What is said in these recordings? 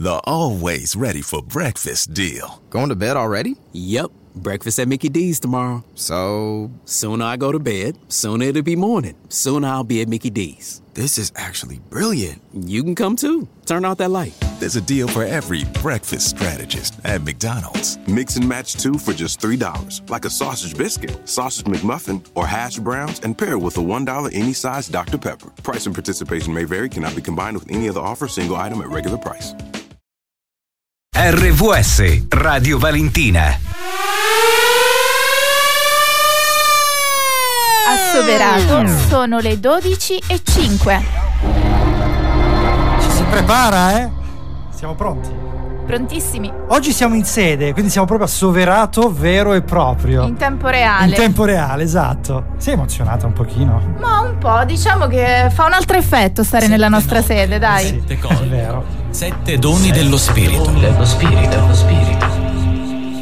The always ready for breakfast deal. Going to bed already? Yep. Breakfast at Mickey D's tomorrow. So. Sooner I go to bed, sooner it'll be morning. Sooner I'll be at Mickey D's. This is actually brilliant. You can come too. Turn out that light. There's a deal for every breakfast strategist at McDonald's. Mix and match two for just $3. Like a sausage biscuit, sausage McMuffin, or hash browns, and pair with a $1 any size Dr. Pepper. Price and participation may vary, cannot be combined with any other offer, single item at regular price. RVS Radio Valentina. Assoverato, sono le 12 e 5. Ci si prepara, eh? Siamo pronti. Prontissimi. Oggi siamo in sede, quindi siamo proprio assoverato vero e proprio. In tempo reale. In tempo reale, esatto. Sei emozionata un pochino? Ma un po', diciamo che fa un altro effetto stare Sette nella nostra note, sede, dai. Sette È cose. vero. Sette doni dello spirito. dello spirito, dello spirito.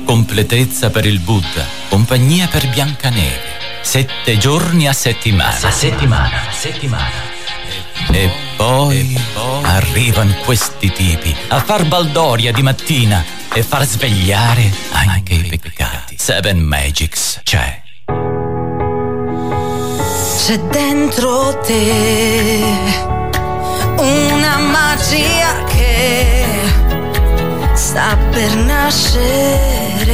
Completezza per il Buddha. Compagnia per Biancaneve. Sette giorni a settimana. A settimana, a settimana. E poi, arrivano questi tipi a far baldoria di mattina e far svegliare anche i peccati. Seven Magics c'è. C'è dentro te una magia che sta per nascere.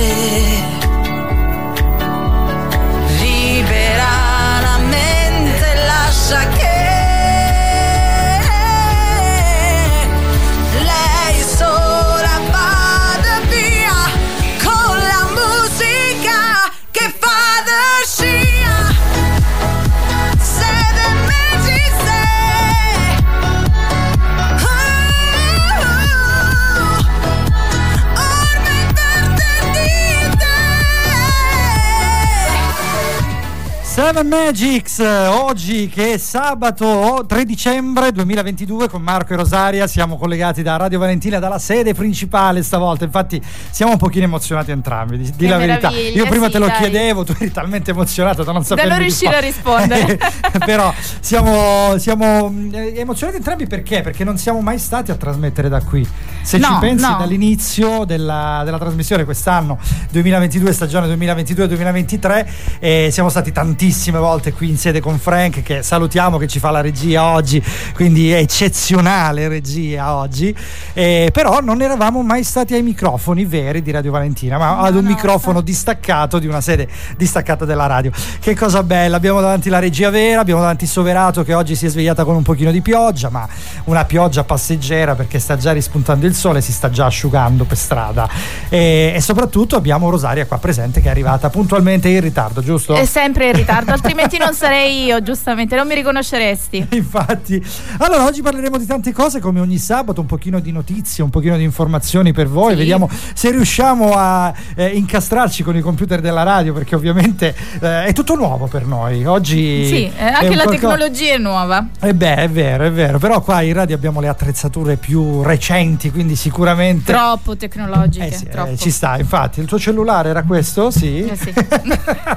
Seven Magics, oggi che è sabato 3 dicembre 2022 con Marco e Rosaria, siamo collegati da Radio Valentina, dalla sede principale stavolta, infatti siamo un pochino emozionati entrambi, di, di la verità. Io prima sì, te lo dai. chiedevo, tu eri talmente emozionato da non sapere non riuscire a rispondere. Però siamo, siamo eh, emozionati entrambi perché? Perché non siamo mai stati a trasmettere da qui. Se No, ci pensi no. dall'inizio della, della trasmissione quest'anno, 2022, stagione 2022-2023, eh, siamo stati tantissime volte qui in sede con Frank, che salutiamo, che ci fa la regia oggi, quindi è eccezionale regia oggi, eh, però non eravamo mai stati ai microfoni veri di Radio Valentina, ma ad un no. microfono distaccato di una sede distaccata della radio. Che cosa bella, abbiamo davanti la regia vera, abbiamo davanti Soverato che oggi si è svegliata con un pochino di pioggia, ma una pioggia passeggera perché sta già rispuntando il sole, si sta già asciugando per strada. E, e soprattutto abbiamo Rosaria qua presente che è arrivata puntualmente in ritardo, giusto? È sempre in ritardo, altrimenti non sarei io, giustamente, non mi riconosceresti. Infatti, allora oggi parleremo di tante cose come ogni sabato, un pochino di notizie, un pochino di informazioni per voi, Sì. vediamo se riusciamo a eh, incastrarci con i computer della radio perché ovviamente eh, è tutto nuovo per noi. Oggi Sì, eh, anche la qualco- tecnologia è nuova. Eh beh, è vero, è vero, però qua in radio abbiamo le attrezzature più recenti, quindi sicuramente Troppo tecnologiche, Eh sì, troppo. ci sta, infatti. Il tuo cellulare era questo? Sì. Sì.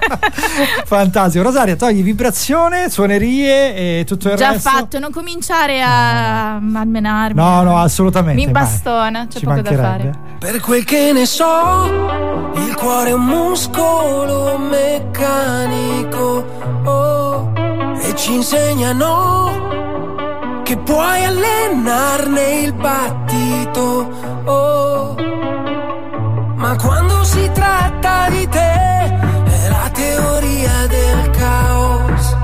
Fantastico. Rosaria, togli vibrazione, suonerie e tutto il Già resto. fatto, non cominciare a malmenarmi. No, no, assolutamente. Mi bastona, c'è Ci poco da fare. Per quel che ne so, il cuore è un muscolo meccanico. oh, e ci insegnano che puoi allenarne il battito. oh. ma quando si tratta di te, la teoria del caos.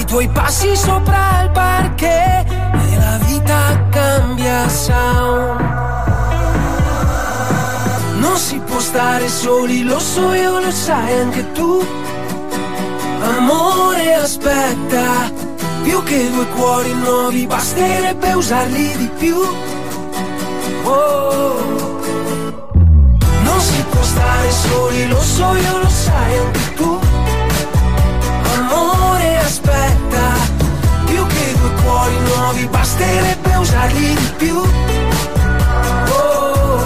I tuoi passi sopra il parquet e la vita cambia sound. Non si può stare soli, lo so io, lo sai anche tu. Amore aspetta, più che due cuori nuovi, basterebbe usarli di più. Oh. Può stare soli, lo so io, lo sai anche tu. Amore aspetta, più che due cuori nuovi, basterebbe usarli di più. Oh.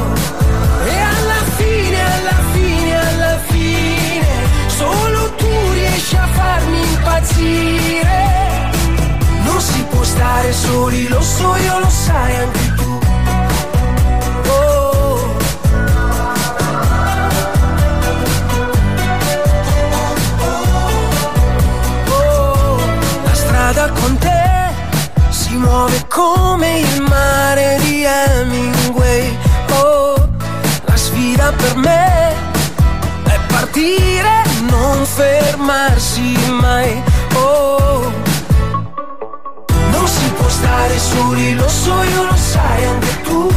E alla fine, alla fine, alla fine, solo tu riesci a farmi impazzire. Non si può stare soli, lo so io, lo sai anche tu. Fermarsi mai. Oh, non si può stare soli, lo so io, lo sai anche tu.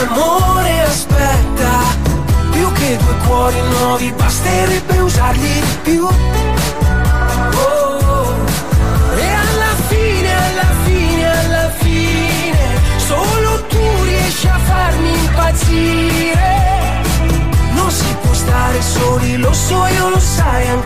Amore aspetta, più che due cuori nuovi, basterebbe usarli di più. Oh, e alla fine, alla fine, alla fine, solo tu riesci a farmi impazzire. Non si può stare soli, lo so io, lo sai anche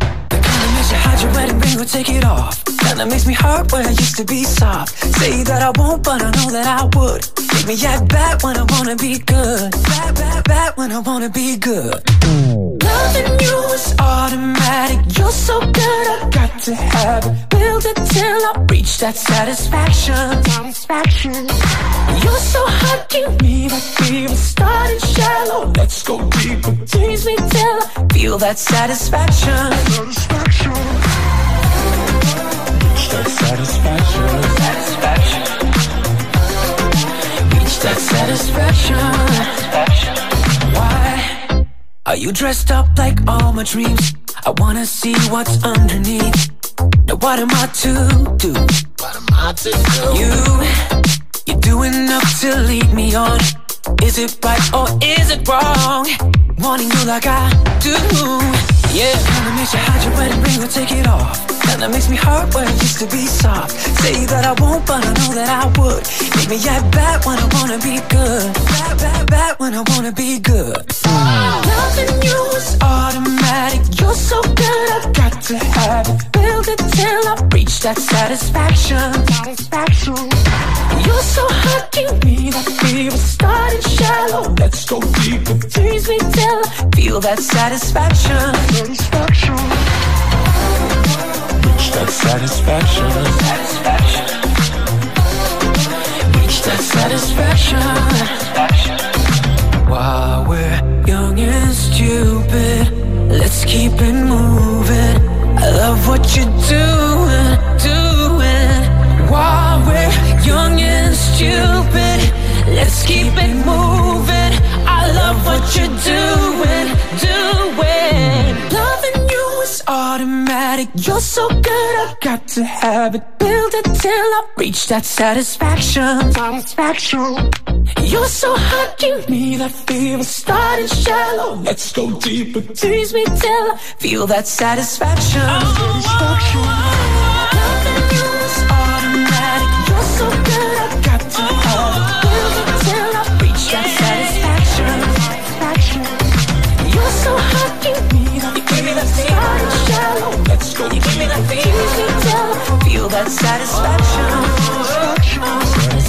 hide your wedding ring or take it off. Kind that makes me hurt when I used to be soft. Say that I won't, but I know that I would. Make me act bad when I wanna be good. Bad, bad, bad when I wanna be good. Loving you is automatic. You're so good, I got to have it. Build it till I reach that satisfaction. Satisfaction. You're so hot, give me that fever. Starting shallow, let's go deeper. Tease me till I feel that satisfaction. Satisfaction. That satisfaction. Satisfaction. Reach that satisfaction. Satisfaction. Why? Are you dressed up like all my dreams? I wanna see what's underneath. Now what am I to do? What am I to do? You, you're doing enough to lead me on. Is it right or is it wrong? Wanting you like I do. Yeah, kinda makes you hide your wedding ring or take it off. Kinda makes me hurt when it used to be soft. Say that I won't, but I know that I would. Make me act bad when I wanna be good. Bad, bad, bad when I wanna be good. Loving you is automatic. You're so good, I got to have it. Build it till I reach that satisfaction. Satisfaction. You're so hot, give me that fever. Starting shallow, let's go deeper. Tease me till I feel that satisfaction. Satisfaction. Reach that satisfaction. Satisfaction. Reach that satisfaction. satisfaction. While we're young and stupid, let's keep it moving. I love what you're doing, doing. While we're young and stupid, let's keep it moving. I love what you're doing, doing. Loving you is automatic. You're so good, I got to have it. Build it till I reach that satisfaction. Satisfaction. You're so hot, give me that fever. Starting shallow, let's go deeper. Tease me till I feel that satisfaction. Oh, oh, oh, satisfaction. Loving you is automatic. You're so good, I got to have it. Build it till I reach that satisfaction.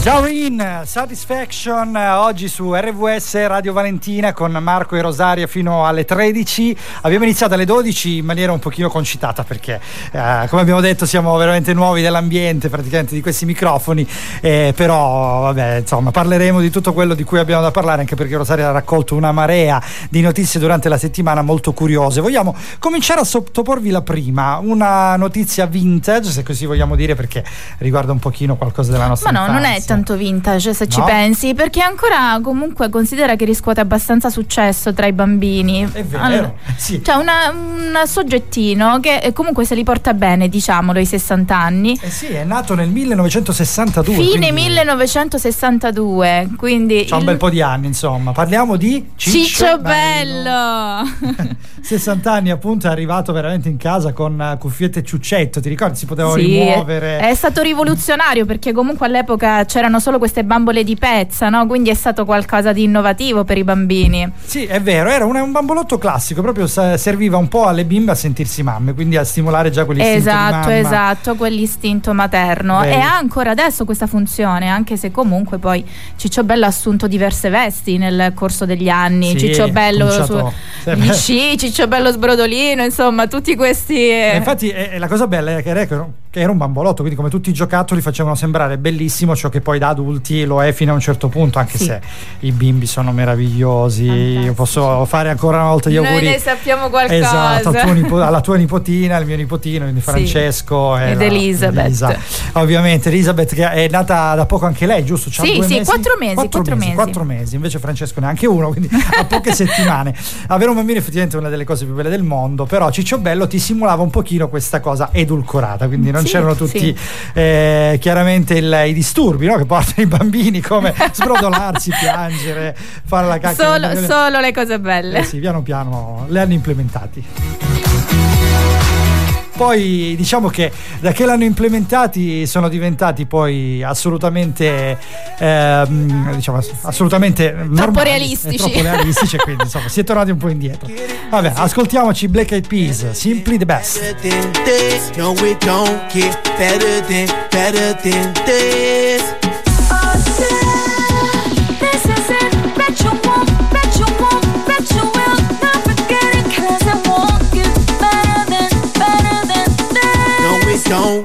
Jawin, Satisfaction, eh, oggi su RVS Radio Valentina con Marco e Rosaria fino alle 13. Abbiamo iniziato alle 12 in maniera un pochino concitata perché, eh, come abbiamo detto, siamo veramente nuovi dell'ambiente, praticamente di questi microfoni, eh, però vabbè, insomma, parleremo di tutto quello di cui abbiamo da parlare, anche perché Rosaria ha raccolto una marea di notizie durante la settimana molto curiose. Vogliamo cominciare a sottoporvi la prima, una notizia vintage, se così vogliamo dire, perché riguarda un pochino qualcosa della nostra Ma no, non è. Tanto vintage se ci No? pensi, perché ancora comunque considera che riscuote abbastanza successo tra i bambini. È vero, sì. C'è una- un soggettino che eh, comunque se li porta bene, diciamolo, i 60 anni. Eh sì, è nato nel 1962. Fine quindi 1962, quindi un il- bel po' di anni, insomma. Parliamo di Ciccio Bello. 60 anni, appunto, è arrivato veramente in casa con eh, cuffiette e ciuccetto. Ti ricordi? Si poteva Sì, rimuovere. È stato rivoluzionario perché comunque all'epoca c'erano solo queste bambole di pezza, no? Quindi è stato qualcosa di innovativo per i bambini. Sì, è vero, era un, un bambolotto classico, proprio serviva un po' alle bimbe a sentirsi mamme, quindi a stimolare già quell'istinto Esatto, esatto, quell'istinto materno. Vedi. E ha ancora adesso questa funzione, anche se comunque poi Ciccio Bello ha assunto diverse vesti nel corso degli anni. Sì, Ciccio Bello su gli beh. sci, Ciccio Bello sbrodolino, insomma, tutti questi. Eh, infatti eh, eh, la cosa bella è che era, che era un bambolotto, quindi come tutti i giocattoli facevano sembrare bellissimo ciò che poi da adulti lo è fino a un certo punto, anche Sì. se i bimbi sono meravigliosi. Io posso fare ancora una volta gli Noi auguri. ne sappiamo qualcosa. Esatto, tuo nipo- alla tua nipotina, al mio nipotino, quindi Sì. Francesco e Ed la- Elisabeth. Elisa. Ovviamente Elisabeth che è nata da poco anche lei, giusto? C'ha Sì, due sì, mesi? quattro mesi, Quattro, quattro mesi, mesi. quattro mesi, invece Francesco neanche uno, quindi a poche settimane. Avere un bambino effettivamente è una delle cose più belle del mondo, però Ciccio Bello ti simulava un pochino questa cosa edulcorata, quindi non Sì, c'erano tutti sì. eh, chiaramente il- i disturbi no? che portano i bambini come sbrodolarsi, piangere, fare la cacca. Solo, solo le cose belle. Eh sì, piano piano le hanno implementati. Poi diciamo che da che l'hanno implementati sono diventati poi assolutamente ehm, diciamo ass- assolutamente normali, realistici. troppo realistici e quindi insomma si è tornati un po' indietro. Vabbè, ascoltiamoci Black Eyed Peas, Simply the Best. No, it don't get better than, better than. This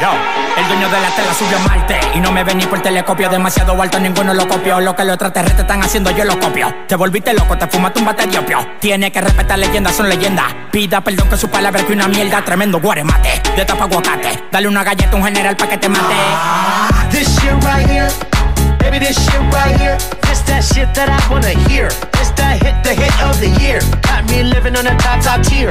Yo, el dueño de la tela subió a Marte Y no me ven ni por telescopio. Demasiado alto, ninguno lo copió. Lo que los extraterrestres están haciendo, yo lo copio. Te volviste loco, te fumaste un bate de opio. Tiene que respetar leyendas, son leyendas. Pida perdón que su palabra que una mierda. Tremendo guaremate, de tapa aguacate. Dale una galleta a un general pa' que te mate. This shit right here, baby, this shit right here. That shit that I wanna hear. That hit, the hit of the year. Got me living on a top, top tier.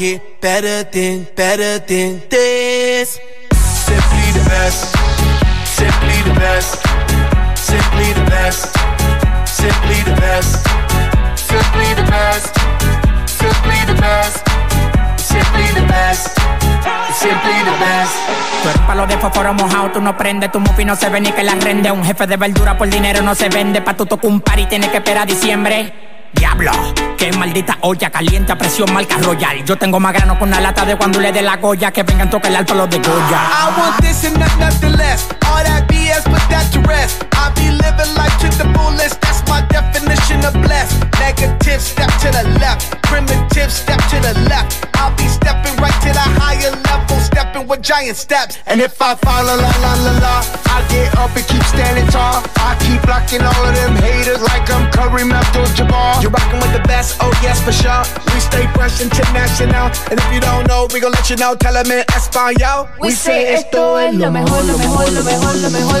get better than, better than this. Simply the best. Simply the best. Simply the best. Simply the best. Simply the best. Simply the best. Simply the best. Simply the best. Tú eres palo de fósforo mojado, tú no prendes, tu mufi no se ve ni que la rende. Un jefe de verdura por dinero no se vende, pa' tu tocar un par y tienes que esperar a diciembre. Diablo, qué maldita olla caliente a presión marca royal. Yo tengo más grano con una lata de cuando le dé la goya que vengan tocar el alto los de Goya. I want this and not nothing BS, put that to rest. I be living life to the fullest. That's my definition of blessed. Negative, step to the left. Primitive, step to the left. I'll be stepping right to the higher level. Stepping with giant steps. And if I fall, la la la la la, I get up and keep standing tall. I keep blocking all of them haters like I'm Kareem Abdul-Jabbar. You're rocking with the best, oh yes for sure. We stay fresh international, and if you don't know, we gon' let you know. Tell them in Espanol. We say esto es lo mejor, lo mejor, lo mejor, lo mejor,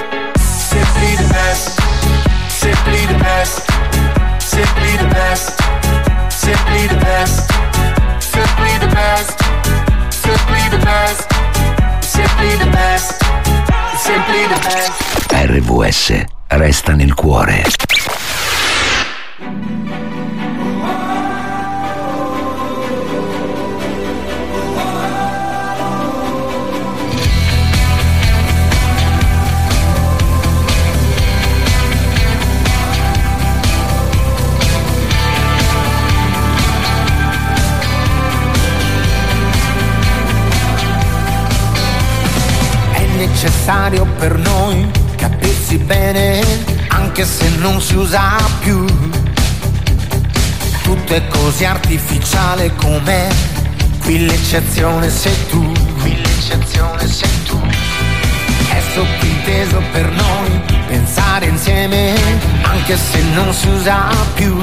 Simply the best, simply the best. RVS resta nel cuore. Necessario per noi capirsi bene, anche se non si usa più. Tutto è così artificiale com'è, qui l'eccezione sei tu, qui l'eccezione sei tu. È sottinteso per noi pensare insieme, anche se non si usa più.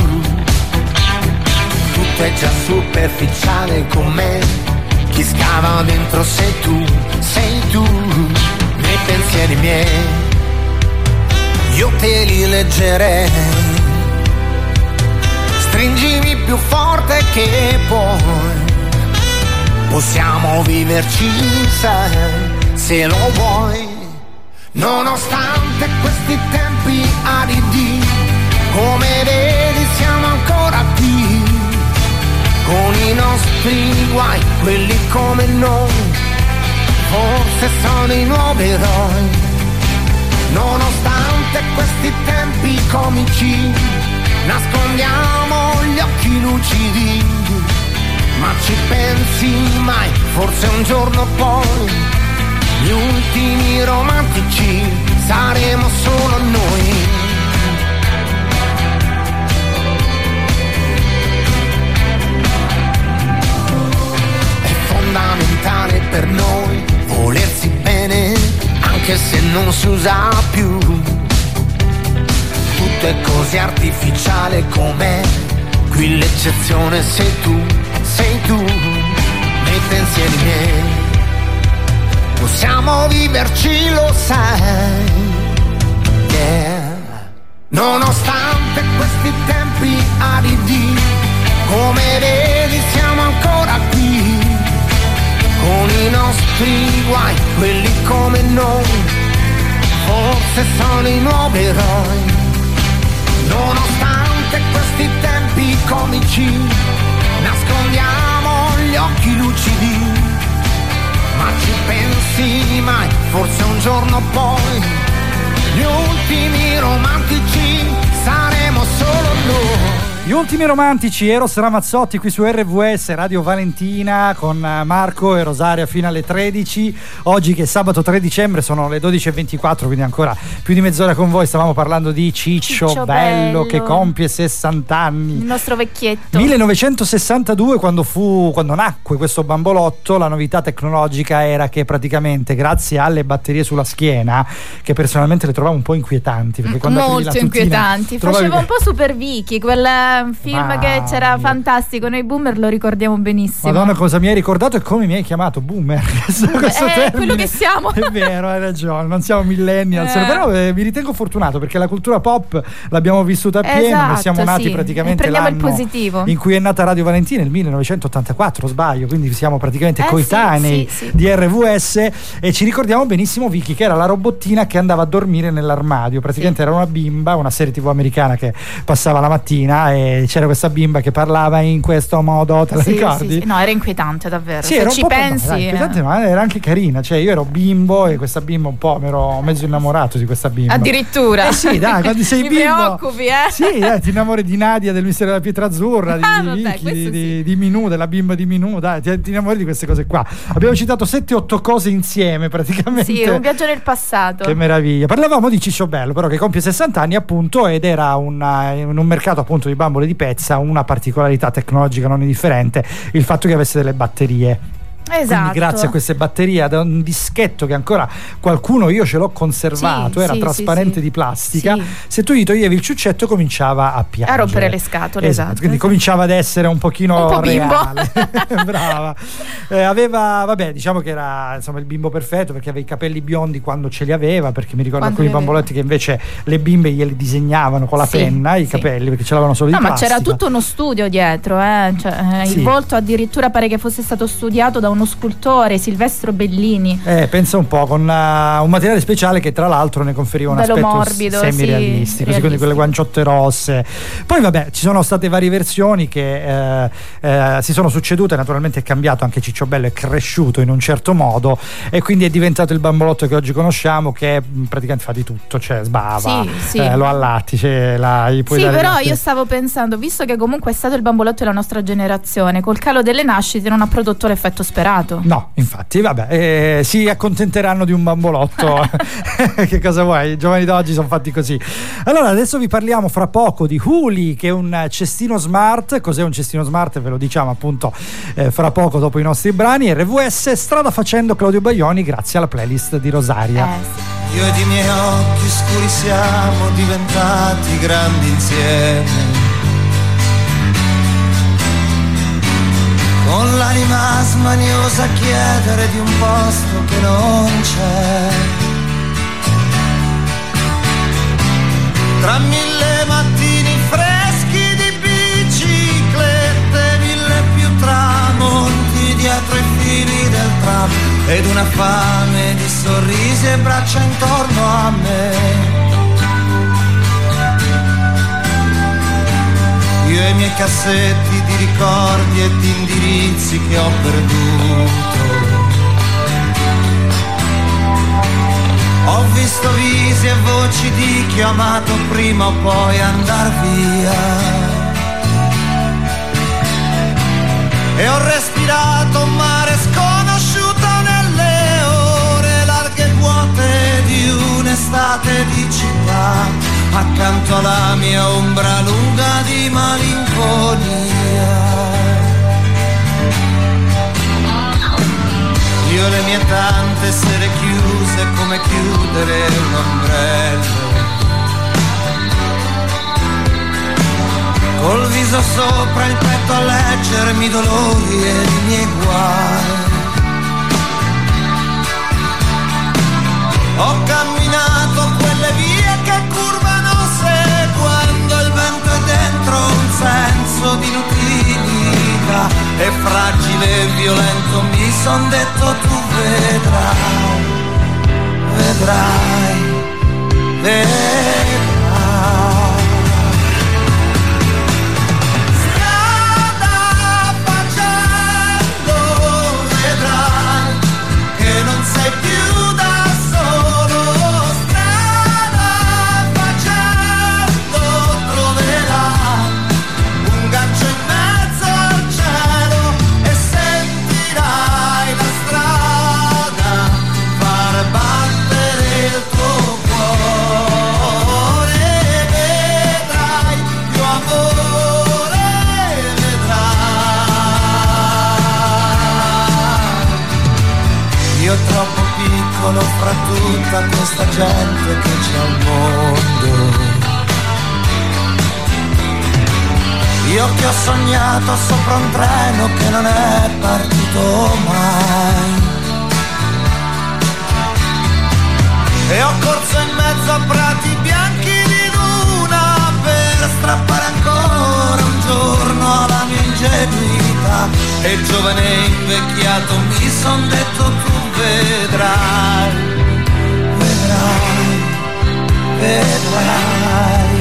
Tutto è già superficiale com'è, chi scava dentro sei tu, te li leggerei. Stringimi più forte che puoi, possiamo viverci, sai, se lo vuoi. Nonostante questi tempi aridi, come vedi siamo ancora qui, con i nostri guai, quelli come noi, forse sono i nuovi eroi. Nonostante questi tempi comici, nascondiamo gli occhi lucidi, ma ci pensi mai, forse un giorno poi, gli ultimi romantici saremo solo noi. È fondamentale per noi volersi bene, anche se non si usa più. Tutto è così artificiale com'è, qui l'eccezione sei tu, sei tu, nei pensieri miei. Possiamo viverci, lo sai. Yeah. Nonostante questi tempi aridi, come vedi siamo ancora qui, con i nostri guai, quelli come noi, forse sono i nuovi eroi. Nonostante questi tempi comici, nascondiamo gli occhi lucidi, ma ci pensi mai, forse un giorno poi, gli ultimi romantici. Gli ultimi romantici, Eros Ramazzotti qui su RVS Radio Valentina con eh, Marco e Rosaria fino alle 13. Oggi che è sabato 3 dicembre sono le 12.24, quindi ancora più di mezz'ora con voi. Stavamo parlando di Ciccio, Ciccio bello, bello. che compie 60 anni. Il nostro vecchietto. 1962 quando, fu, quando nacque questo bambolotto la novità tecnologica era che praticamente grazie alle batterie sulla schiena che personalmente le trovavo un po' inquietanti perché quando Molto tutina inquietanti. trovavi Faceva che- un po' Super Vicky, eh, film Mamma che c'era mia. fantastico. Noi boomer lo ricordiamo benissimo. Madonna cosa mi hai ricordato e come mi hai chiamato boomer questo, questo Eh, termine. quello che siamo. è vero hai ragione non siamo millennials Eh. però eh, mi ritengo fortunato perché la cultura pop l'abbiamo vissuta a pieno Esatto, siamo nati sì. praticamente E prendiamo il positivo. in cui è nata Radio Valentina nel 1984 sbaglio quindi siamo praticamente Eh, coetanei sì, sì. di RVS e ci ricordiamo benissimo Vicky che era la robottina che andava a dormire nell'armadio praticamente era una bimba una serie tv americana che passava la mattina e e c'era questa bimba che parlava in questo modo, te la Sì, ricordi? sì, sì. No, era inquietante davvero. Sì, Se era ci pensi. no, dai, eh. inquietante, ma era anche carina. Cioè, io ero bimbo e questa bimba un po' mi ero mezzo innamorato di questa bimba. Addirittura. Eh sì, dai, quando sei Mi bimbo. preoccupi, eh. Sì, dai, ti innamori di Nadia del mistero della pietra azzurra, di, Ah, vabbè, Vicky, di, di, di Minù, della bimba di Minù, dai, ti, ti innamori di queste cose qua. Abbiamo citato 7-8 cose insieme praticamente. Sì, un viaggio nel passato. Che meraviglia. Parlavamo di Ciccio Bello, però che compie 60 anni appunto ed era una- in un mercato appunto di bambole di pezza una particolarità tecnologica non indifferente il fatto che avesse delle batterie. Esatto. Quindi grazie a queste batterie, da un dischetto che ancora qualcuno io ce l'ho conservato, Sì, era sì, trasparente sì, di plastica, se tu gli toglievi il ciuccetto cominciava a piangere. A rompere le scatole, esatto. Quindi cominciava ad essere un pochino Un po' bimbo. reale. Brava. Eh, aveva, vabbè, diciamo che era insomma il bimbo perfetto perché aveva i capelli biondi quando ce li aveva, perché mi ricordo Quando alcuni bambolotti che invece le bimbe glieli disegnavano con la penna i capelli perché ce l'avevano solo No, di ma plastica. c'era tutto uno studio dietro, eh. Cioè, eh, il volto addirittura pare che fosse stato studiato da uno scultore, Silvestro Bellini. Eh, pensa un po', con uh, un materiale speciale che tra l'altro ne conferiva un Bello aspetto morbido, semi-realistico, sì, quelle guanciotte rosse. Poi vabbè, ci sono state varie versioni che eh, eh, si sono succedute, naturalmente è cambiato, anche Cicciobello è cresciuto in un certo modo e quindi è diventato il bambolotto che oggi conosciamo che mh, praticamente fa di tutto, cioè sbava, Sì, sì. eh, lo allatti, cioè, la, gli puoi Sì, però latte. io stavo pensando, visto che comunque è stato il bambolotto della nostra generazione, col calo delle nascite non ha prodotto l'effetto sperato. No, infatti, vabbè, eh, si accontenteranno di un bambolotto. che cosa vuoi? I giovani d'oggi sono fatti così. Allora, adesso vi parliamo fra poco di Huli, che è un cestino smart. Cos'è un cestino smart? Ve lo diciamo appunto eh, fra poco dopo i nostri brani. RVS strada facendo Claudio Baglioni, grazie alla playlist di Rosaria. Io ed i miei occhi scuri siamo diventati grandi insieme. Con l'anima smaniosa a chiedere di un posto che non c'è. Tra mille mattini freschi di biciclette, mille più tramonti dietro i fili del tram ed una fame di sorrisi e braccia intorno a me. I miei cassetti di ricordi e di indirizzi che ho perduto. Ho visto visi e voci di chi ho amato prima o poi andar via. E ho respirato un mare sconosciuto nelle ore larghe e vuote di un'estate di città, accanto alla mia ombra lunga di malinconia. Io le mie tante sere chiuse come chiudere un ombrello. Col viso sopra il petto a leggermi i dolori e i miei guai. Ho camminato di inutilità e fragile e violento mi son detto tu vedrai, vedrai, vedrai. Sognato sopra un treno che non è partito mai. E ho corso in mezzo a prati bianchi di luna per strappare ancora un giorno alla mia ingenuità. E giovane invecchiato mi son detto tu vedrai, vedrai, vedrai.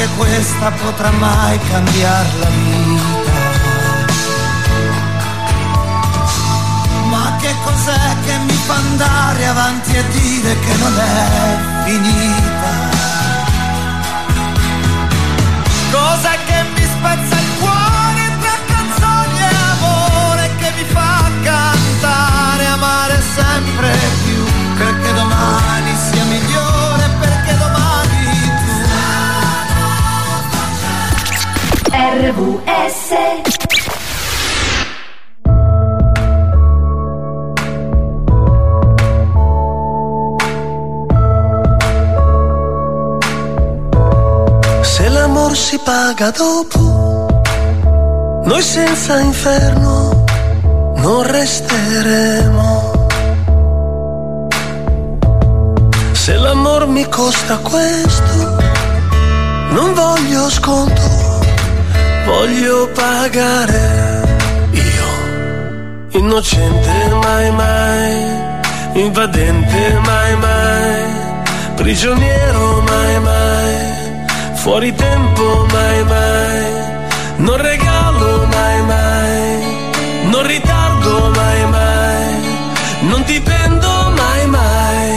Neanche questa potrà mai cambiare la vita. Ma che cos'è che mi fa andare avanti e dire che non è finita? RVS Se l'amor si paga dopo, noi senza inferno non resteremo. Se l'amor mi costa questo, non voglio sconto, voglio pagare io. Innocente mai mai, invadente mai mai, prigioniero mai mai fuori tempo mai mai, non regalo mai mai, non ritardo mai mai, non dipendo mai mai,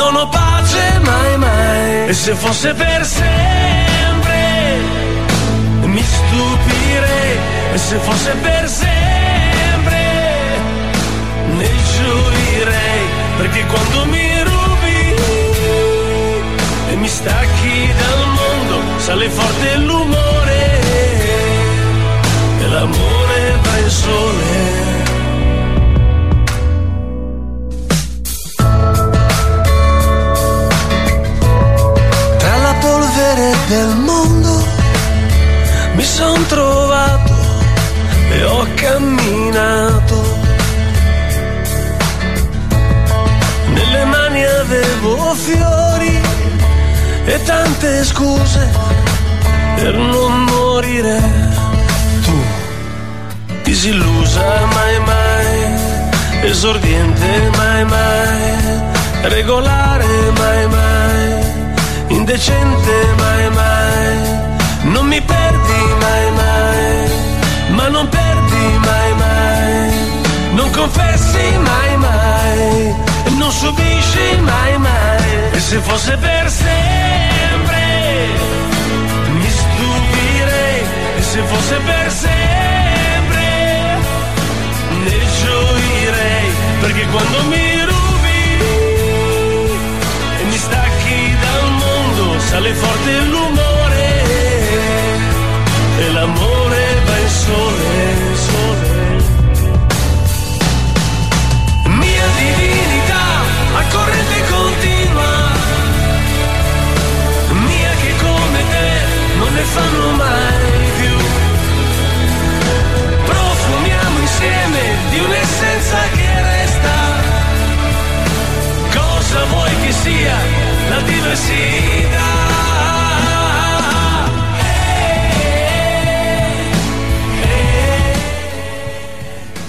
non ho pace mai mai, e se fosse per sempre mi stupirei, e se fosse per sempre ne gioirei, perché quando mi rubi e mi stacchi dal mondo, sale forte l'umore e l'amore va in sole. Tra la polvere del mondo son trovato e ho camminato. Nelle mani avevo fiori e tante scuse per non morire. Tu, disillusa mai mai, esordiente mai mai, regolare mai mai, indecente mai mai, non mi perdi mai mai, ma non perdi mai mai, non confessi mai mai, non subisci mai mai, e se fosse per sempre mi stupirei, e se fosse per sempre ne gioirei, perché quando mi rubi e mi stacchi dal mondo, sale forte l'umore e l'amore va in sole, sole. Mia divinità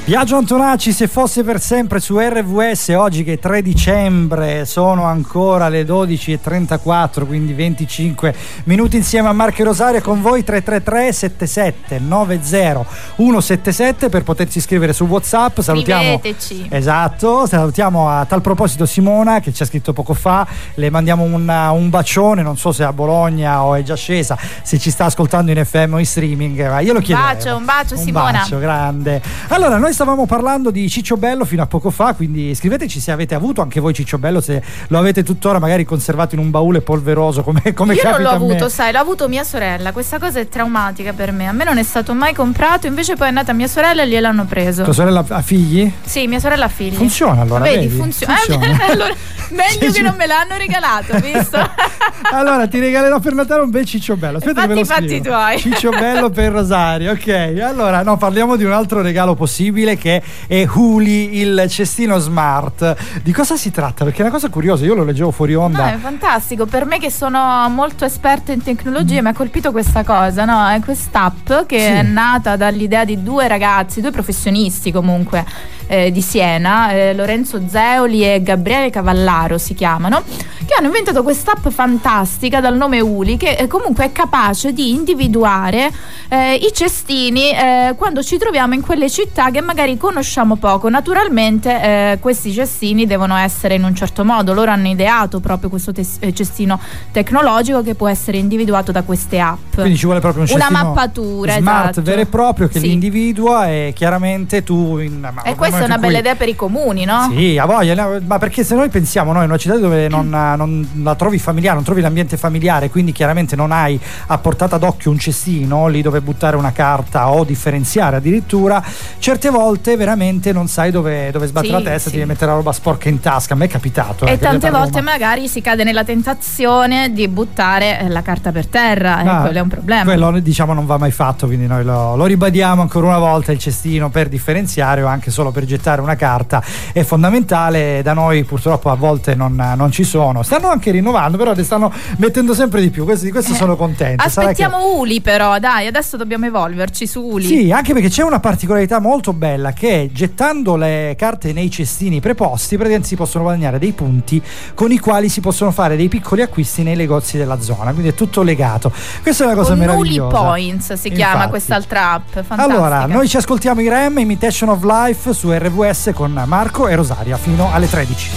Biagio Antonacci se fosse per sempre su RVS oggi che è 3 dicembre sono ancora le 12.34 quindi 25 minuti insieme a Marco e Rosario con voi 333 77 90 177 per potersi iscrivere su Whatsapp salutiamo Scriveteci. esatto salutiamo a tal proposito Simona che ci ha scritto poco fa le mandiamo una- un bacione non so se è a Bologna o è già scesa se ci sta ascoltando in FM o in streaming ma io lo Un chiedo bacio, un bacio un Simona. bacio grande. Allora, noi stavamo parlando di Ciccio Bello fino a poco fa, quindi scriveteci se avete avuto anche voi Ciccio Bello, se lo avete tuttora magari conservato in un baule polveroso come, come Io non l'ho me. avuto, sai, l'ha avuto mia sorella. Questa cosa è traumatica per me. A me non è stato mai comprato, invece poi è andata mia sorella e gliel'hanno preso. Tua sorella ha figli? Sì, mia sorella ha figli. Funziona allora, Vedi, vedi? funziona. Funziona. Eh, allora, meglio che non me l'hanno regalato, visto? Allora, ti regalerò per Natale un bel Ciccio Bello. Aspetta che ve lo Fatti fatti tuoi. Ciccio Bello per Rosario, ok. Allora, no, parliamo di un altro regalo possibile che è Huli, il cestino smart. Di cosa si tratta? Perché è una cosa curiosa, io lo leggevo fuori onda. No, è fantastico. Per me che sono molto esperta in tecnologia mi ha colpito questa cosa, no? È quest'app che Sì. è nata dall'idea di due ragazzi, due professionisti comunque eh, di Siena, eh, Lorenzo Zeoli e Gabriele Cavallaro si chiamano, che hanno inventato quest'app fantastica dal nome Uli che eh, comunque è capace di individuare eh, i cestini eh, quando ci troviamo in quelle città che magari conosciamo poco. Naturalmente eh, questi cestini devono essere in un certo modo, loro hanno ideato proprio questo tes- eh, cestino tecnologico che può essere individuato da queste app. Quindi ci vuole proprio un Una mappatura, smart esatto. vero e proprio che Sì. li individua e chiaramente tu in, ma E questa è una in cui- bella idea per i comuni, no? Sì, a voglia, ma perché se noi pensiamo noi in una città dove non, non la trovi familiare, non trovi l'ambiente familiare, quindi chiaramente non hai a portata d'occhio un cestino lì dove buttare una carta o differenziare addirittura, certe volte veramente non sai dove, dove sbattere Sì, la testa, sì. devi mettere la roba sporca in tasca. A me è capitato. eh, E che tante volte magari si cade nella tentazione di buttare eh, la carta per terra, e Ah, quello è un problema. Quello diciamo non va mai fatto, quindi noi lo, lo ribadiamo ancora una volta, il cestino per differenziare o anche solo per gettare una carta è fondamentale, da noi purtroppo a volte non, non ci sono, stanno anche rinnovando, però ne stanno mettendo sempre di più, questo, di questo sono contento. Sarà che- Aspettiamo Uli però, dai, adesso dobbiamo evolverci su Uli. Sì, anche perché c'è una particolarità molto bella che gettando le carte nei cestini preposti praticamente si possono guadagnare dei punti con i quali si possono fare dei piccoli acquisti nei negozi della zona, quindi è tutto legato. Questa è una cosa Con Uli meravigliosa. Points si chiama Infatti. quest'altra app, fantastica. Allora, noi ci ascoltiamo i REM Imitation of Life su RWS con Marco e Rosaria fino alle 13.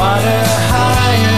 water higher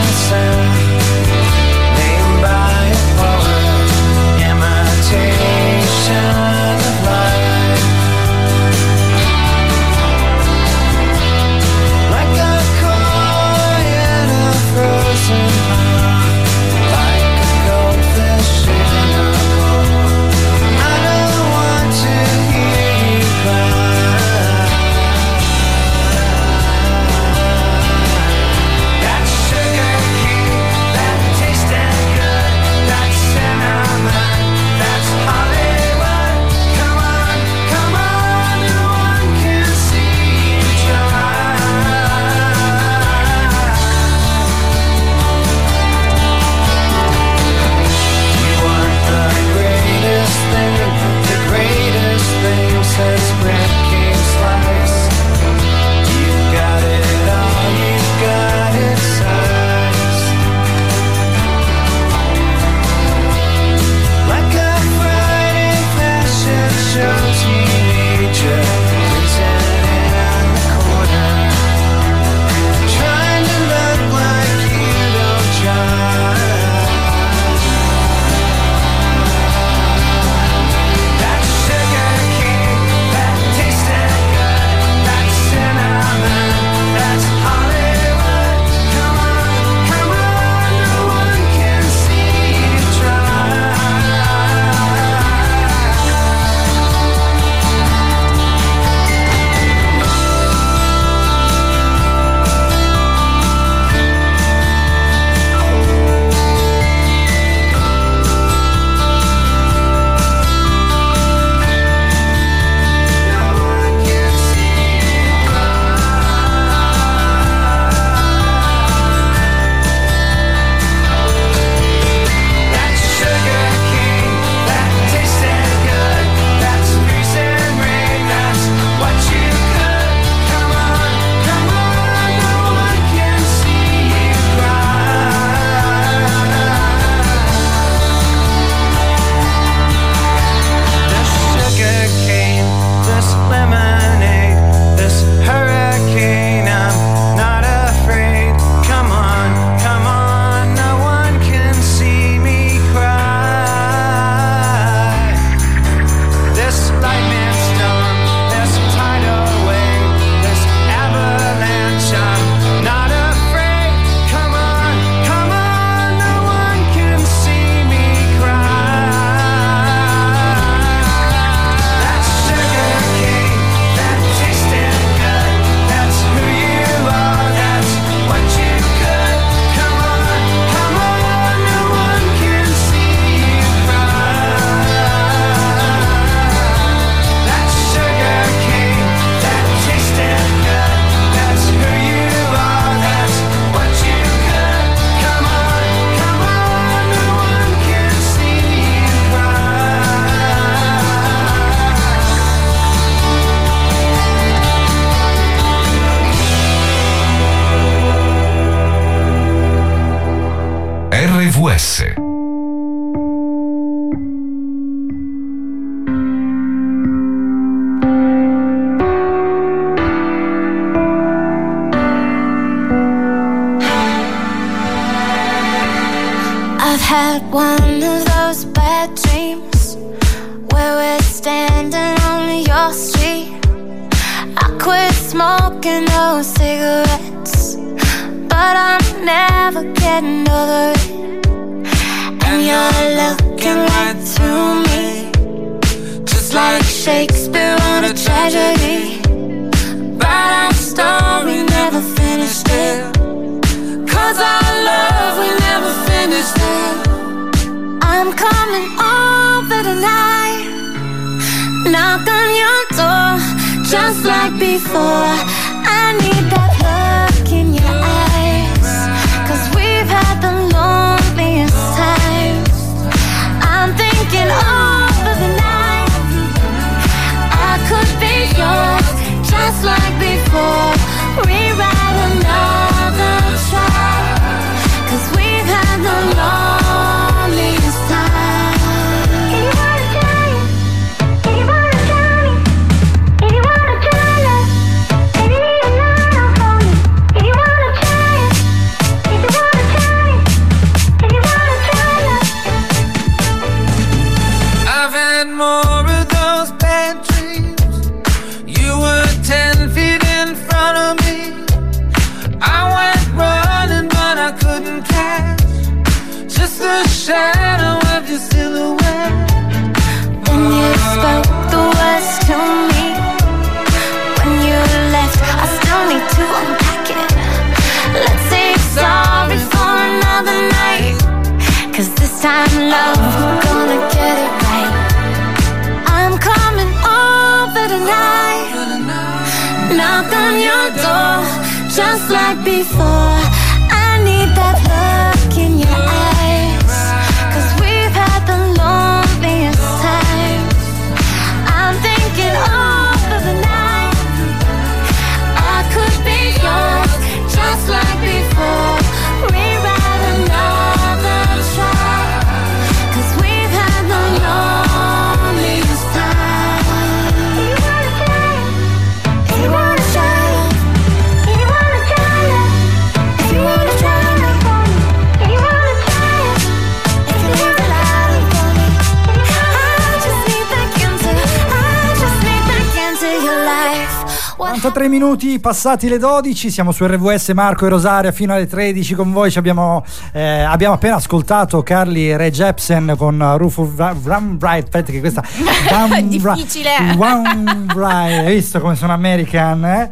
had one of those bad dreams where we're standing on your street. I quit smoking those cigarettes, but I'm never getting over it. And you're looking right through me, just like Shakespeare on a tragedy. Knock on your door, just like before. Shadow of your silhouette. When you spoke the words to me, when you left, I still need to unpack it. Let's say sorry for another night. Cause this time, love, we're gonna get it right. I'm coming over tonight. Knock on your door, just like before. 43 minuti passati le 12, siamo su RVS Marco e Rosaria fino alle 13 con voi. Ci abbiamo, eh, abbiamo appena ascoltato Carly Ray Jepsen con Rufus Van Bright. Aspetta, che questa Van Difficile. One Bright, hai visto come sono American? Eh?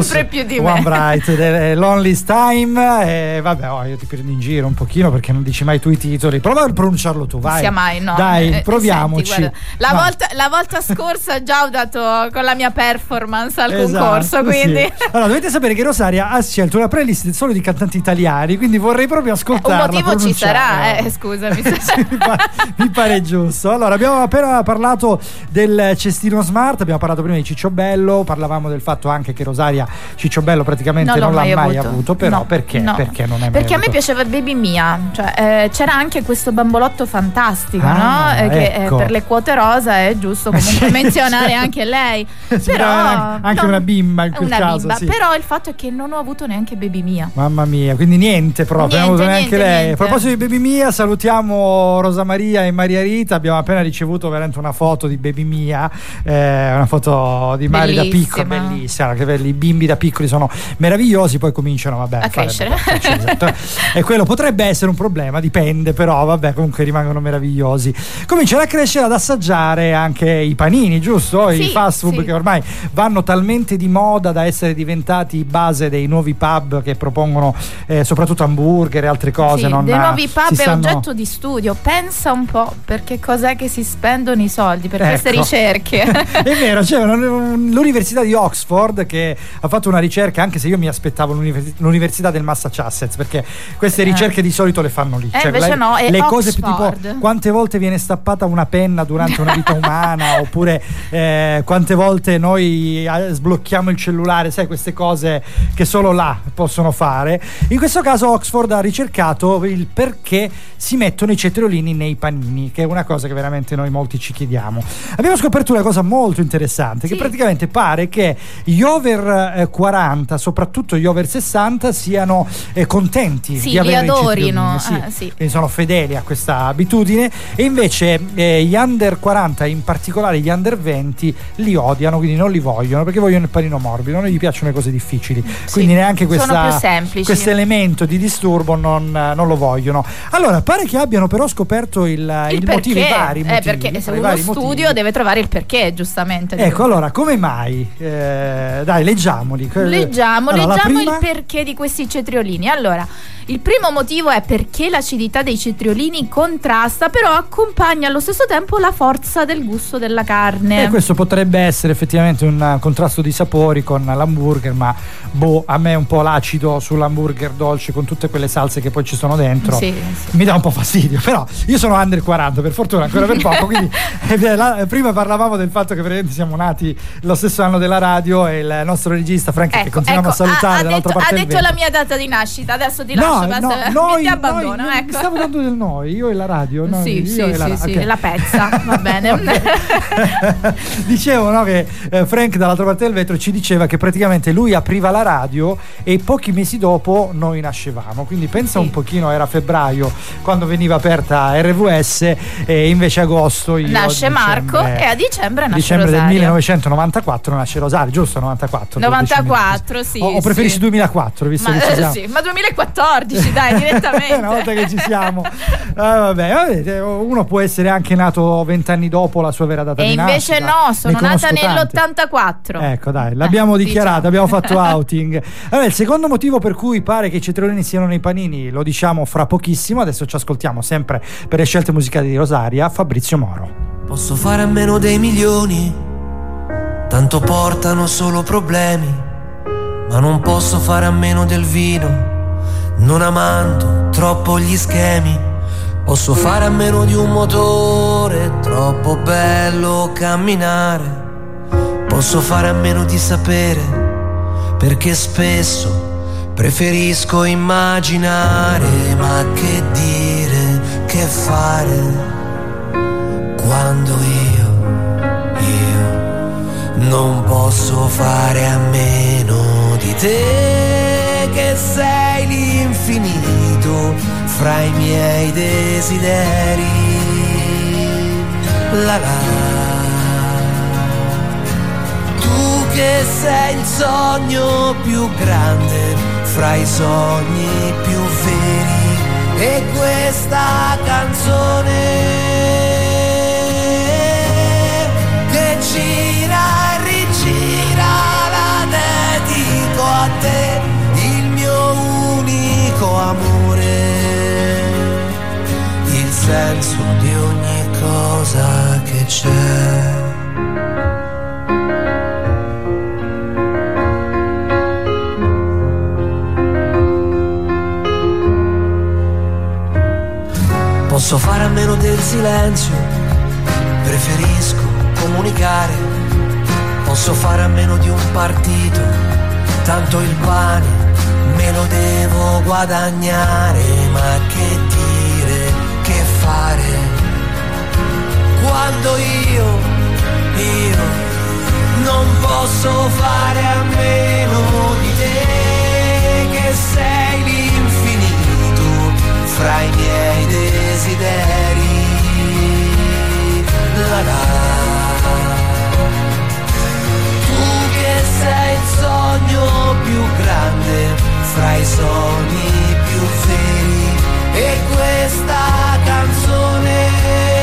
Sempre più di me. One Bright, eh, Lonely's Time. E vabbè, oh, io ti prendo in giro un pochino perché non dici mai tu i titoli. Prova a pronunciarlo tu, vai. sia mai, no. Dai, Eh, proviamoci. senti, la, volta, la volta scorsa già ho dato con la mia performance al Esatto, concorso, quindi sì. Allora, dovete sapere che Rosaria ha scelto una playlist solo di cantanti italiani, quindi vorrei proprio un ascoltarla. motivo ci sarà, eh, scusami. mi, pa- mi pare giusto. Allora, abbiamo appena parlato del cestino smart, abbiamo parlato prima di Cicciobello, parlavamo del fatto anche che Rosaria Cicciobello praticamente Non non, l'ha mai mai avuto. avuto, però No, perché? no. Perché non è mai Perché a me avuto? piaceva Baby Mia, cioè eh, c'era anche questo bambolotto fantastico, Ah, no? Eh, che eh, ecco. per le quote rosa è giusto comunque menzionare anche lei. Sembrava anche no, una bimba in quel una caso, bimba, sì. però il fatto è che non ho avuto neanche Baby Mia. Mamma mia, quindi niente proprio, non ha Niente, avuto neanche niente, lei. niente. A proposito di Baby Mia, salutiamo Rosa Maria e Maria Rita. Abbiamo appena ricevuto veramente una foto di Baby Mia, eh, una foto di Mari da piccolo, bellissima. Che belli, I bimbi da piccoli sono meravigliosi, poi cominciano vabbè, A crescere. a crescere, esatto. E quello potrebbe essere un problema, dipende, però vabbè, comunque rimangono meravigliosi. Cominciano a crescere, ad assaggiare anche i panini, giusto? I Sì, fast food sì. che ormai vanno talmente di moda da essere diventati base dei nuovi pub che propongono eh, soprattutto hamburger e altre cose. Sì, non dei nuovi pub è stanno- oggetto di studio. Pensa un po' perché cos'è che si spendono i soldi per queste Ecco. ricerche. È vero, c'è l'Università di Oxford che ha fatto una ricerca, anche se io mi aspettavo l'univer- l'Università del Massachusetts, perché queste Eh. ricerche di solito le fanno lì. Eh, invece le, no, è le cose più tipo Oxford. quante volte viene stappata una penna durante una vita umana, oppure eh, quante volte noi eh, sblocchiamo il cellulare, sai queste cose che solo là possono fare. In questo caso Oxford ha ricercato il perché si mettono i cetriolini nei panini, che è una cosa che veramente noi molti ci chiediamo. Abbiamo scoperto una cosa molto interessante, che praticamente pare che gli over eh, 40, soprattutto gli over 60, siano eh, contenti Sì, di li avere i adorino, cetriolini, eh, sì. quindi sono fedeli a questa abitudine e invece eh, gli under 40 in particolare gli under 20 li odiano quindi non li vogliono perché vogliono il panino morbido non gli piacciono le cose difficili quindi neanche questa- questo elemento di disturbo non, non lo vogliono allora pare che abbiano però scoperto il, Il il motivo i vari eh, motivi, perché se uno studio motivi. deve trovare il perché, giustamente. ecco allora come mai Eh, dai leggiamoli Leggiamo, Allora, leggiamo prima- il perché di questi cetriolini. Allora, il primo motivo è perché l'acidità dei cetriolini contrasta, però accompagna allo stesso tempo la forza del gusto della carne. E questo potrebbe essere effettivamente un contrasto di sapori con l'hamburger, ma boh, a me un po' l'acido sull'hamburger dolce con tutte quelle salse che poi ci sono dentro Sì, mi dà un po' fastidio. Però io sono under 40, per fortuna, ancora per poco. quindi eh, la- prima parlavamo del fatto che veramente siamo nati lo stesso anno della radio e il nostro regista Frank, che Ecco, continuiamo ecco, a salutare ha, dall'altra detto, parte ha detto la mia data di nascita, adesso ti No, lascio, no, basta, noi, ti abbandono. noi- ecco. stavo dando del noi, io e la radio. noi- Sì, io sì, e la sì, ra- sì, ok. la pezza, va bene. Dicevo no, che eh, Frank dall'altra parte del vetro ci diceva che praticamente lui apriva la radio e pochi mesi dopo noi nascevamo. Quindi pensa un pochino, era febbraio quando veniva aperta RVS e invece agosto io Nasce Marco e a dicembre nasce dicembre del Rosario. 1994 nasce Rosario, giusto? 94. 94, sì. O, o preferisci sì. 2004, visto Ma, che ci siamo? sì, ma 2014, dai, direttamente. Una volta che ci siamo. Ah, vabbè, vabbè, uno può essere anche nato vent'anni dopo la sua vera data E di invece nascita. no, sono nata conosco tante. nell'84. Ecco, dai, l'abbiamo Eh, dichiarato, diciamo. abbiamo fatto outing. Allora, il secondo motivo per cui pare che i cetriolini siano nei panini lo diciamo fra pochissimo. Adesso ci ascoltiamo sempre per le scelte musicali di Rosaria, Fabrizio Moro. Posso fare a meno dei milioni, tanto portano solo problemi, ma non posso fare a meno del vino, non amando troppo gli schemi. Posso fare a meno di un motore, troppo bello camminare. Posso fare a meno di sapere, perché spesso preferisco immaginare, ma che dire, che fare quando io, io non posso fare a meno di te che sei l'infinito fra i miei desideri. La la. Che sei il sogno più grande fra i sogni più veri e questa canzone che gira e rigira la dedico a te il mio unico amore. Il senso di ogni cosa che c'è Posso fare a meno del silenzio, preferisco comunicare. Posso fare a meno di un partito, tanto il pane me lo devo guadagnare. Ma che dire, che fare? Quando io, io non posso fare a meno di te che sei l'infinito fra i miei desideri. La la. Tu che sei il sogno più grande fra i sogni più veri e questa canzone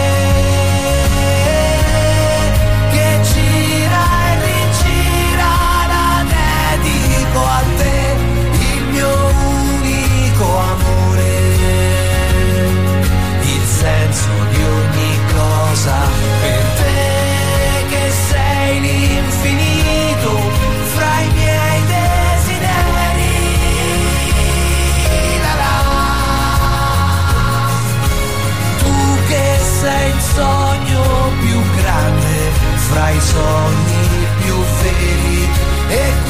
fra i sogni più avevi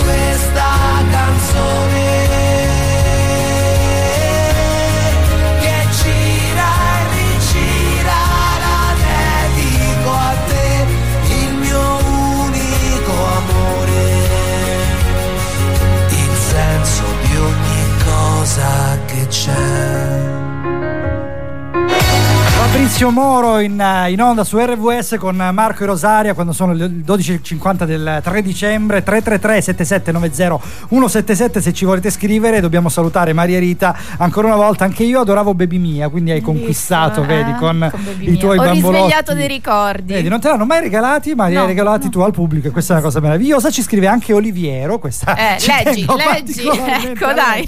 Fabrizio Moro in, eh, in onda su RVS con Marco e Rosaria quando sono le 12.50 del 3 dicembre 333 7790 177 se ci volete scrivere dobbiamo salutare Maria Rita ancora una volta anche io adoravo Baby Mia quindi hai conquistato eh? vedi con Con Baby i tuoi Ho bambolotti risvegliato dei ricordi. Vedi, non te l'hanno mai regalati, ma li No, hai regalati tu al pubblico, e questa è una cosa meravigliosa. Ci scrive anche Oliviero. Questa Eh, leggi, leggi, ecco dai.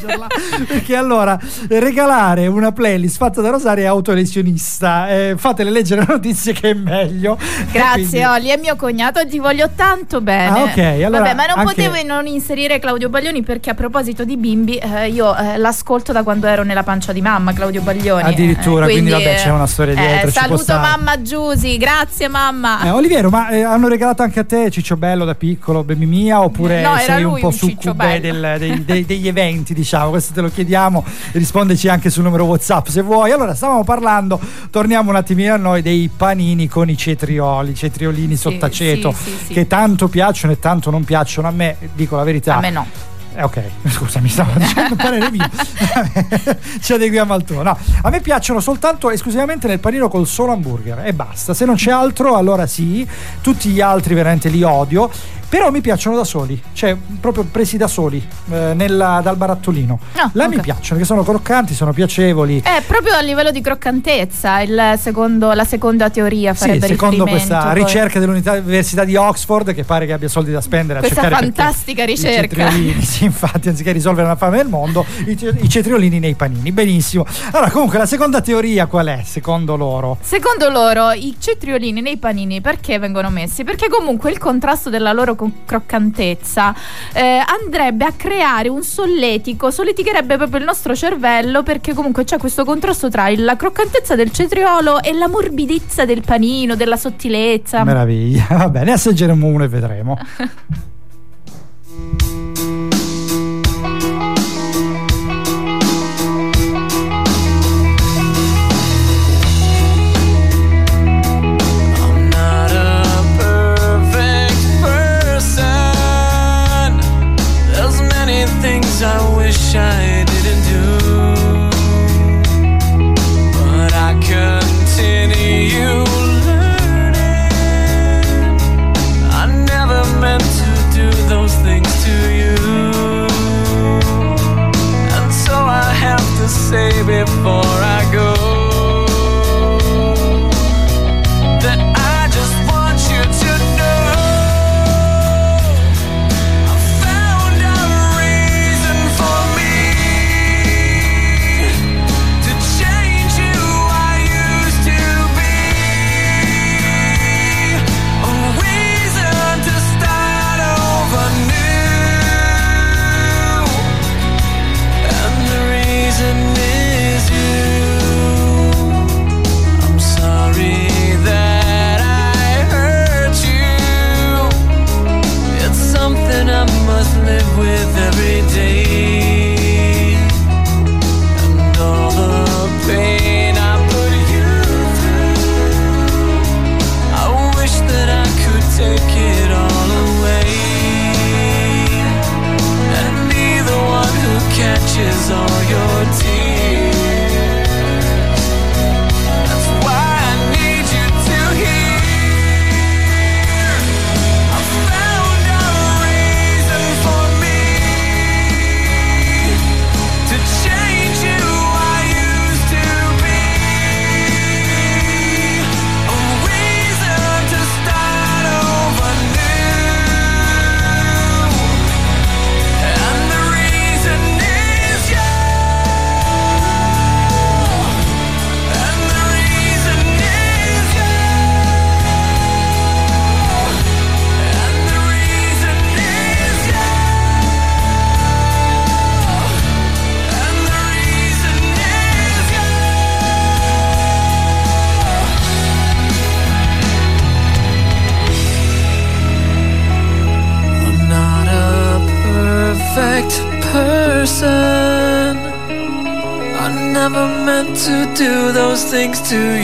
Perché allora regalare una playlist fatta da Rosaria è autolesionista. Eh, fatele leggere le notizie che è meglio. Grazie Quindi- Oli, è mio cognato, ti voglio tanto bene. Ah, ok, allora Vabbè, ma non anche- potevo non inserire Claudio Baglioni perché a proposito di bimbi, eh, io eh, l'ascolto da quando ero nella pancia di mamma, Claudio Baglioni. Addirittura, Eh, quindi, vabbè, c'è una storia eh, dietro, saluto mamma Giusy, grazie mamma. Eh, Oliviero, ma hanno regalato anche a te Ciccio Bello da piccolo, Baby Mia, oppure No, sei un po' un succube del- dei- dei- degli eventi, diciamo? Questo te lo chiediamo, rispondeci anche sul numero WhatsApp se vuoi. Allora, stavamo parlando, torniamo un attimino a noi dei panini con i cetrioli, cetriolini sottaceto, sì, sì, sì. che tanto piacciono e tanto non piacciono a me, dico la verità. A me no. Eh, ok, scusami, stavo dicendo parere mio. Ci adeguiamo al tuo. No, a me piacciono soltanto esclusivamente nel panino col solo hamburger e basta. Se non c'è altro, allora sì. Tutti gli altri veramente li odio. Però mi piacciono da soli, cioè proprio presi da soli, eh, nella- dal barattolino. Ah, Là mi ok. piacciono, che sono croccanti, sono piacevoli. È proprio a livello di croccantezza il secondo- la seconda teoria Sì, farebbe secondo riferimento. questa poi. ricerca dell'Università di Oxford, che pare che abbia soldi da spendere Questa a cercare fantastica i ricerca. sì, infatti, anziché risolvere la fame del mondo, i, i cetriolini nei panini. Benissimo. Allora, comunque, la seconda teoria qual è, secondo loro? Secondo loro i cetriolini nei panini perché vengono messi? Perché comunque il contrasto della loro co- croccantezza eh, andrebbe a creare un solletico, solleticherebbe proprio il nostro cervello perché comunque c'è questo contrasto tra la croccantezza del cetriolo e la morbidezza del panino, della sottilezza. Meraviglia. Va bene, assaggeremo uno e vedremo. I didn't do. But I continue learning. I never meant to do those things to you. And so I have to say before I things to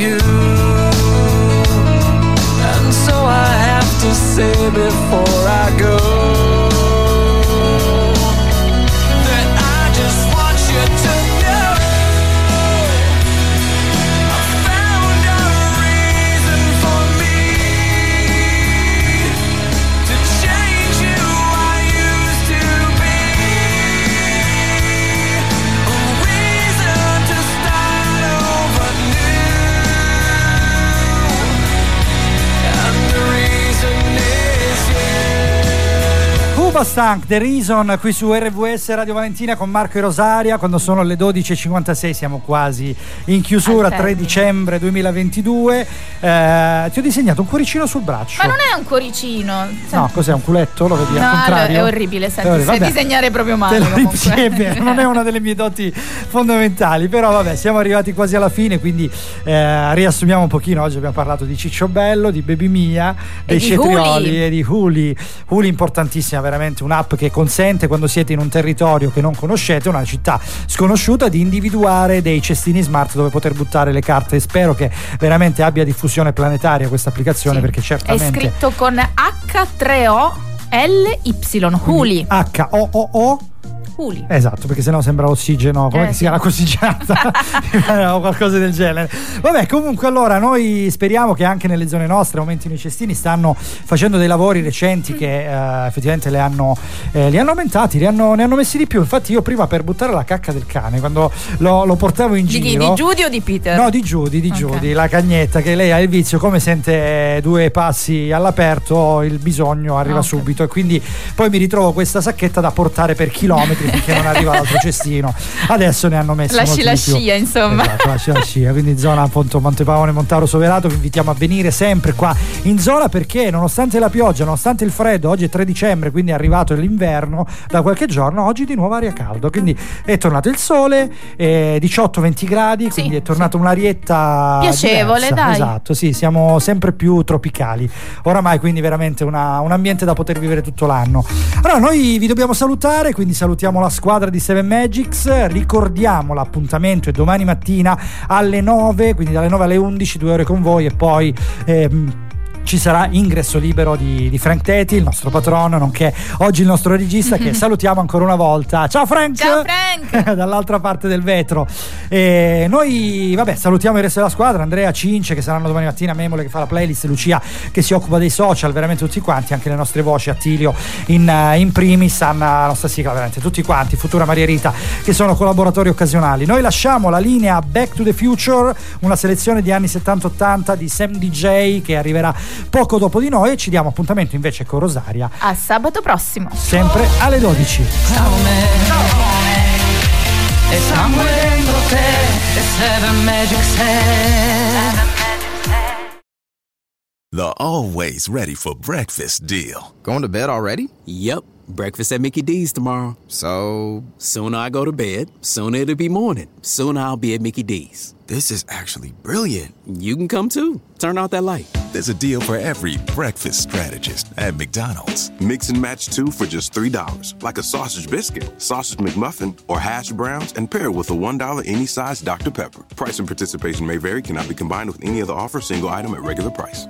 Cuba Stank, The Reason, qui su RVS Radio Valentina con Marco e Rosaria, quando sono le 12.56 siamo quasi in chiusura, Al 3 termine. dicembre 2022. Eh, ti ho disegnato un cuoricino sul braccio. Ma non è un cuoricino. No, cos'è un culetto? Lo vedi No, al contrario? è orribile, senti, orribile, sai disegnare proprio male lo- sì, è vero, non è una delle mie doti fondamentali, però vabbè, siamo arrivati quasi alla fine, quindi eh, riassumiamo un pochino. Oggi abbiamo parlato di Ciccio Bello, di Baby Mia, dei di cetrioli Huli. e di Huli. Huli importantissima, veramente un'app che consente quando siete in un territorio che non conoscete, una città sconosciuta, di individuare dei cestini smart dove poter buttare le carte. Spero che veramente abbia diffusione planetaria questa applicazione perché È certamente scritto con H3O-L-Y, Huli. H-O-O-O Huli. Esatto, perché sennò sembra ossigeno, come Eh, si sì. chiama l'ossigenata o qualcosa del genere. Vabbè, comunque allora noi speriamo che anche nelle zone nostre aumentino i cestini, stanno facendo dei lavori recenti che eh, effettivamente le hanno, eh, li hanno aumentati, li hanno- ne hanno messi di più. Infatti io prima per buttare la cacca del cane, quando lo, lo portavo in Di, giro... di Judy o di Peter? No, di Giudi, di Ok. Giudi, la cagnetta che lei ha il vizio, come sente due passi all'aperto, il bisogno arriva Ah, ok. subito e quindi poi mi ritrovo questa sacchetta da portare per chilometri finché non arriva l'altro cestino. Adesso ne hanno messi Lasci molti la di più. scia, insomma. Esatto, lasci la scia, quindi zona appunto Montepavone, Montaro Soverato, vi invitiamo a venire sempre qua in zona perché nonostante la pioggia, nonostante il freddo, oggi è 3 dicembre, quindi è arrivato l'inverno da qualche giorno, oggi di nuovo aria caldo, quindi è tornato il sole, eh, 18-20 gradi, quindi è tornata un'arietta Piacevole, diversa. dai. Esatto, sì, siamo sempre più tropicali. Oramai quindi veramente una- un ambiente da poter vivere tutto l'anno. Allora noi vi dobbiamo salutare, quindi salutiamo la squadra di Seven Magics, ricordiamo l'appuntamento è domani mattina alle 9, quindi dalle 9 alle 11, due ore con voi e poi... ehm, ci sarà ingresso libero di, di Frank Teti, il nostro patrono, nonché oggi il nostro regista che salutiamo ancora una volta. Ciao Frank! Ciao Frank! Dall'altra parte del vetro. E noi, vabbè, salutiamo il resto della squadra, Andrea Cince che saranno domani mattina, Memole che fa la playlist, Lucia che si occupa dei social, veramente tutti quanti, anche le nostre voci, Attilio in, eh, in primis, Anna, la nostra sigla, veramente tutti quanti, Futura Maria Rita, che sono collaboratori occasionali. Noi lasciamo la linea Back to the Future, una selezione di anni 70-80 di Sam DJ che arriverà poco dopo di noi e ci diamo appuntamento invece con Rosaria, A sabato prossimo. sempre alle 12. E sangue dentro te E Seven Magic Set The always ready for breakfast deal. Going to bed already? Yep, breakfast at Mickey D's tomorrow. So, Sooner I go to bed, sooner it'll be morning. Sooner I'll be at Mickey D's. this is actually brilliant. You can come too. Turn out that light. There's a deal for every breakfast strategist at McDonald's. Mix and match two for just $3, like a sausage biscuit, sausage McMuffin, or hash browns, and pair with a $1 any size Dr. Pepper. Price and participation may vary, cannot be combined with any other offer, single item at regular price.